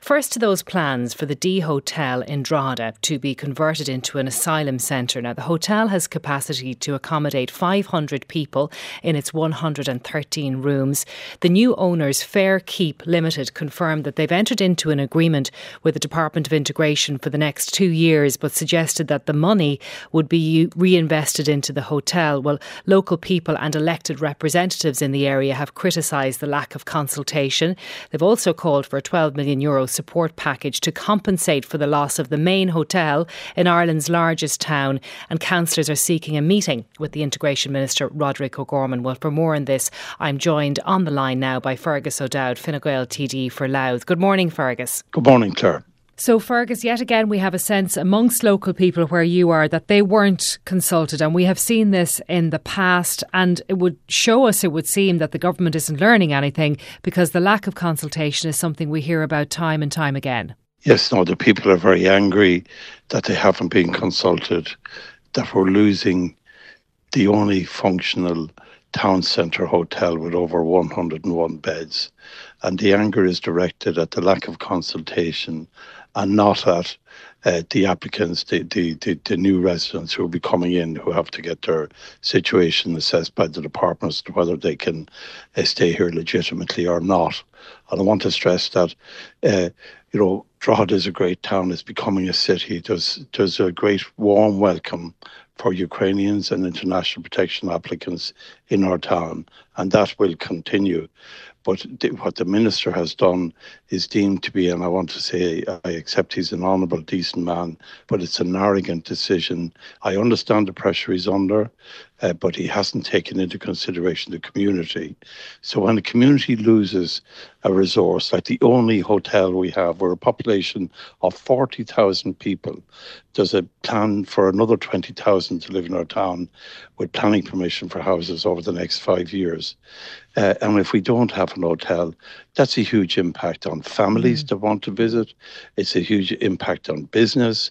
First to those plans for the D Hotel in Drogheda to be converted into an asylum centre. Now, the hotel has capacity to accommodate 500 people in its 113 rooms. The new owners, Fair Keep Limited, confirmed that they've entered into an agreement with the Department of Integration for the next two years, but suggested that the money would be reinvested into the hotel. Well, local people and elected representatives in the area have criticised the lack of consultation. They've also called for a 12 million euro support package to compensate for the loss of the main hotel in Ireland's largest town. And councillors are seeking a meeting with the Integration Minister, Roderic O'Gorman. Well, for more on this, I'm joined on the line now by Fergus O'Dowd, Fine Gael TD for Louth. Good morning, Fergus. Good morning, Claire. So, Fergus, yet again, we have a sense amongst local people where you are that they weren't consulted. And we have seen this in the past. And it would show us, it would seem, that the government isn't learning anything because the lack of consultation is something we hear about time and time again. Yes, no, the people are very angry that they haven't been consulted, that we're losing the only functional town centre hotel with over 101 beds. And the anger is directed at the lack of consultation and not at uh, the applicants, the, the, the, the, new residents who will be coming in who have to get their situation assessed by the department to whether they can uh, stay here legitimately or not. And I want to stress that, uh, you know, Drogheda is a great town. It's becoming a city. There's, there's a great warm welcome for Ukrainians and international protection applicants in our town, and that will continue. But what the minister has done is deemed to be, and I want to say I accept he's an honourable, decent man, but it's an arrogant decision. I understand the pressure he's under, uh, but he hasn't taken into consideration the community. So when the community loses a resource, like the only hotel we have, we're a population of 40,000 people, there's a plan for another 20,000 to live in our town with planning permission for houses over the next five years. Uh, and if we don't have an hotel, that's a huge impact on families mm. that want to visit. It's a huge impact on business.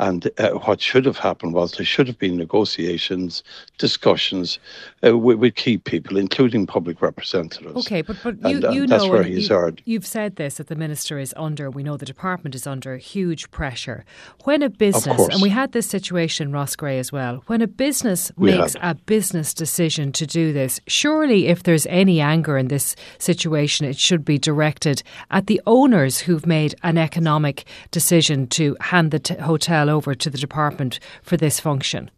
And uh, what should have happened was there should have been negotiations, discussions uh, with, with, key people, including public representatives. Okay, but, but you, and, you that's know, where he's you, heard. You've said this that the minister is under, we know the department is under huge pressure. When a business, and we had this situation Roscrea, as well, when a business we makes had. a business decision to do this, surely if there's any anger in this situation, it should be directed at the owners who've made an economic decision to hand the t- hotel over to the department for this function?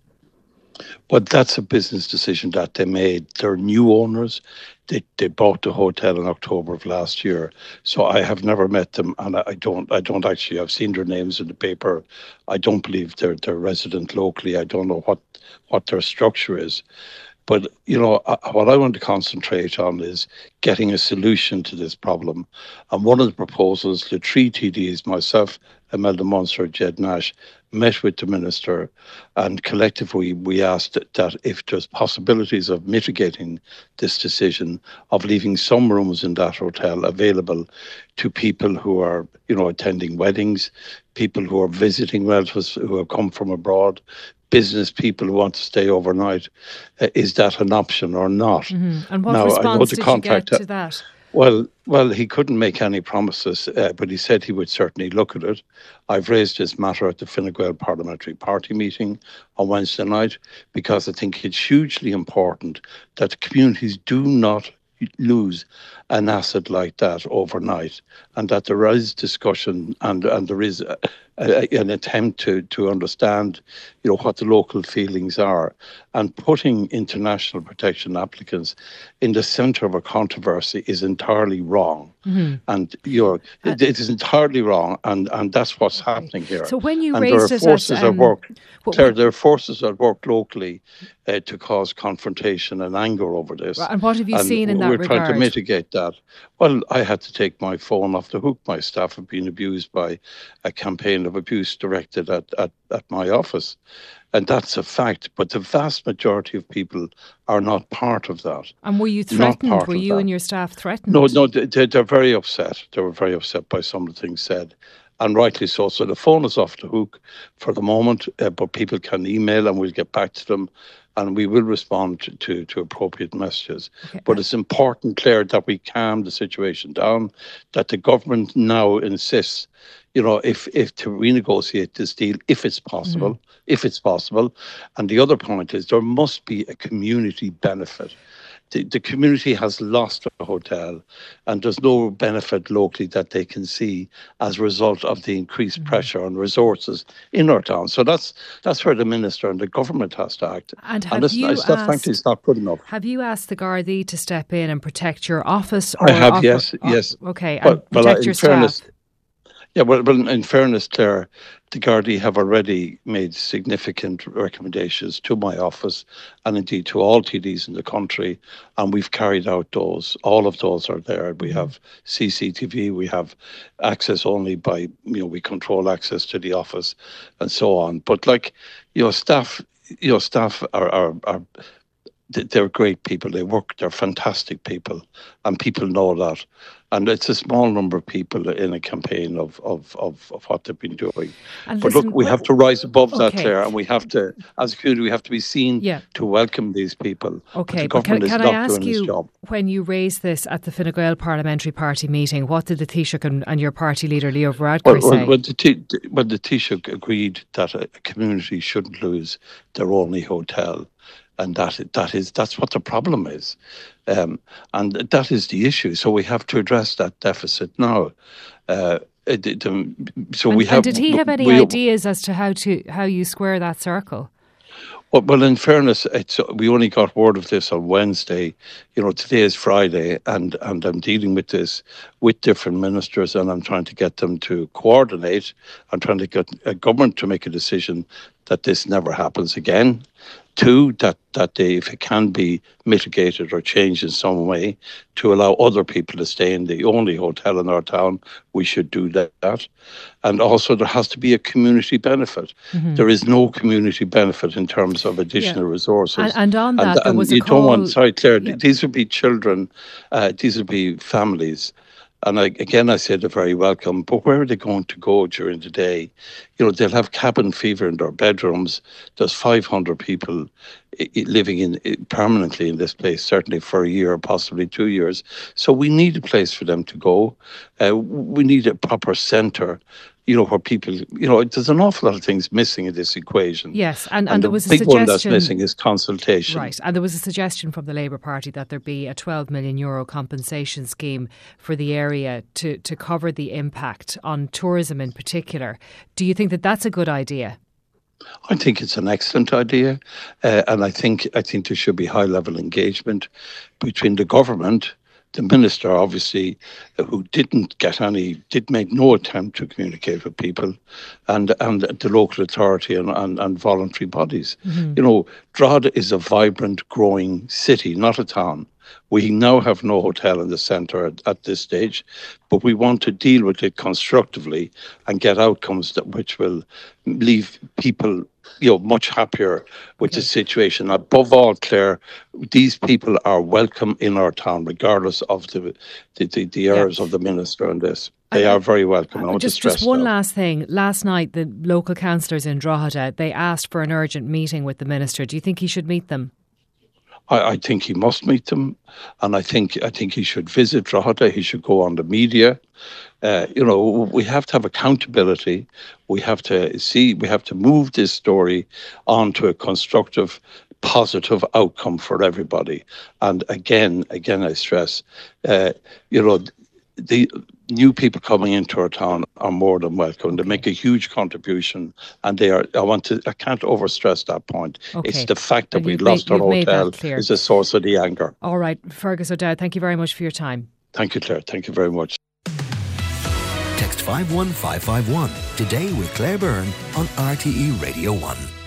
But that's a business decision that they made. They're new owners. They they bought the hotel in October of last year. So I have never met them, and I don't I don't actually. I've seen their names in the paper. I don't believe they're they're resident locally. I don't know what what their structure is. But you know what I want to concentrate on is getting a solution to this problem. And one of the proposals, the three TDs, myself, Imelda Munster, Ged Nash, met with the minister, and collectively we asked that if there's possibilities of mitigating this decision of leaving some rooms in that hotel available to people who are, you know, attending weddings, people who are visiting relatives who have come from abroad, business people who want to stay overnight. Uh, is that an option or not? Mm-hmm. And what now, response did you get to that? Well, well, he couldn't make any promises, uh, but he said he would certainly look at it. I've raised this matter at the Fine Gael Parliamentary Party meeting on Wednesday night because I think it's hugely important that communities do not lose an asset like that overnight, and that there is discussion and and there is a, a, an attempt to to understand, you know, what the local feelings are, and putting international protection applicants in the centre of a controversy is entirely wrong, mm-hmm. and you know, it, is entirely wrong, and and that's what's happening here. So when you and raised there are forces at, um, at work, there, there are forces at work locally uh, to cause confrontation and anger over this. And what have you and seen in that we're regard? trying to mitigate that that? Well, I had to take my phone off the hook. My staff have been abused by a campaign of abuse directed at, at, at my office. And that's a fact. But the vast majority of people are not part of that. And were you threatened? Were you that. and your staff threatened? No, no, they, they're very upset. They were very upset by some of the things said. and rightly so. So the phone is off the hook for the moment, uh, but people can email and we'll get back to them and we will respond to, to appropriate messages. Okay. But it's important, Claire, that we calm the situation down, that the government now insists, you know, if, if to renegotiate this deal, if it's possible, mm-hmm. if it's possible. And the other point is there must be a community benefit the, the community has lost a hotel and there's no benefit locally that they can see as a result of the increased mm-hmm. pressure on resources in our town. So that's that's where the minister and the government has to act. And, and have you it's not, asked, frankly, it's not good enough. Have you asked the Gardaí to step in and protect your office? I have, offer, yes, yes. Okay, but, and protect but, your fairness, staff. Yeah, well, well, in fairness, Claire, the Gardaí have already made significant recommendations to my office and indeed to all TDs in the country, and we've carried out those. All of those are there. We mm-hmm. have CCTV, we have access only by, you know, we control access to the office and so on. But like, your know, staff, your know, staff are, are, are they're great people. They work, they're fantastic people, and people know that. And it's a small number of people in a campaign of of, of, of what they've been doing. And but listen, look, we have to rise above okay. that, Claire, and we have to, as a community, we have to be seen yeah. to welcome these people. Okay, but, can, can I ask you, when you raised this at the Fine Gael Parliamentary Party meeting, what did the Taoiseach and, and your party leader, Leo Varadkar, well, say? Well, the, T, well, the Taoiseach agreed that a community shouldn't lose their only hotel and that that is that's what the problem is, um, and that is the issue. So we have to address that deficit now. Uh, it, um, so and, we have. did he have any we, ideas as to how to how you square that circle? Well, well, in fairness, it's, we only got word of this on Wednesday. You know, today is Friday, and, and I'm dealing with this with different ministers, and I'm trying to get them to coordinate. I'm trying to get a government to make a decision that this never happens again. Two, that, that they, if it can be mitigated or changed in some way to allow other people to stay in the only hotel in our town, we should do that. And also, there has to be a community benefit. Mm-hmm. There is no community benefit in terms of additional yeah. resources. And, and, on that, and, there was you a call, don't want, sorry, Claire, yeah. these would be children, uh, these would be families and I, again, I said they're very welcome, but where are they going to go during the day? You know, they'll have cabin fever in their bedrooms. There's 500 people living in permanently in this place, certainly for a year, possibly two years. So we need a place for them to go. Uh, we need a proper centre you know, where people, you know, there's an awful lot of things missing in this equation. Yes, and, and, and there was a big suggestion, one that's missing is consultation. Right, and there was a suggestion from the Labour Party that there be a 12 million euro compensation scheme for the area to, to cover the impact on tourism in particular. Do you think that that's a good idea? I think it's an excellent idea, uh, and I think I think there should be high level engagement between the government the minister, obviously, who didn't get any, did make no attempt to communicate with people, and and the local authority and, and, and voluntary bodies. Mm-hmm. You know, Drogheda is a vibrant, growing city, not a town. We now have no hotel in the centre at, at, this stage, but we want to deal with it constructively and get outcomes that which will leave people you know much happier with the situation. Above all, Claire, these people are welcome in our town, regardless of the the, the, the errors yeah. of the minister on this. They are very welcome. Uh, just, just one last thing. Last night, the local councillors in Drogheda they asked for an urgent meeting with the minister. Do you think he should meet them? I, I, think he must meet them, and I think I think he should visit Drogheda. He should go on the media. Uh, you know, we have to have accountability. We have to see. We have to move this story onto a constructive, positive outcome for everybody. And again, again, I stress, uh, you know, the new people coming into our town are more than welcome. They make a huge contribution, and they are. I want to. I can't overstress that point. Okay. It's the fact that we lost made, our hotel is a source of the anger. All right, Fergus O'Dowd. Thank you very much for your time. Thank you, Claire. Thank you very much. Text five one five five one today with Claire Byrne on RTE Radio One.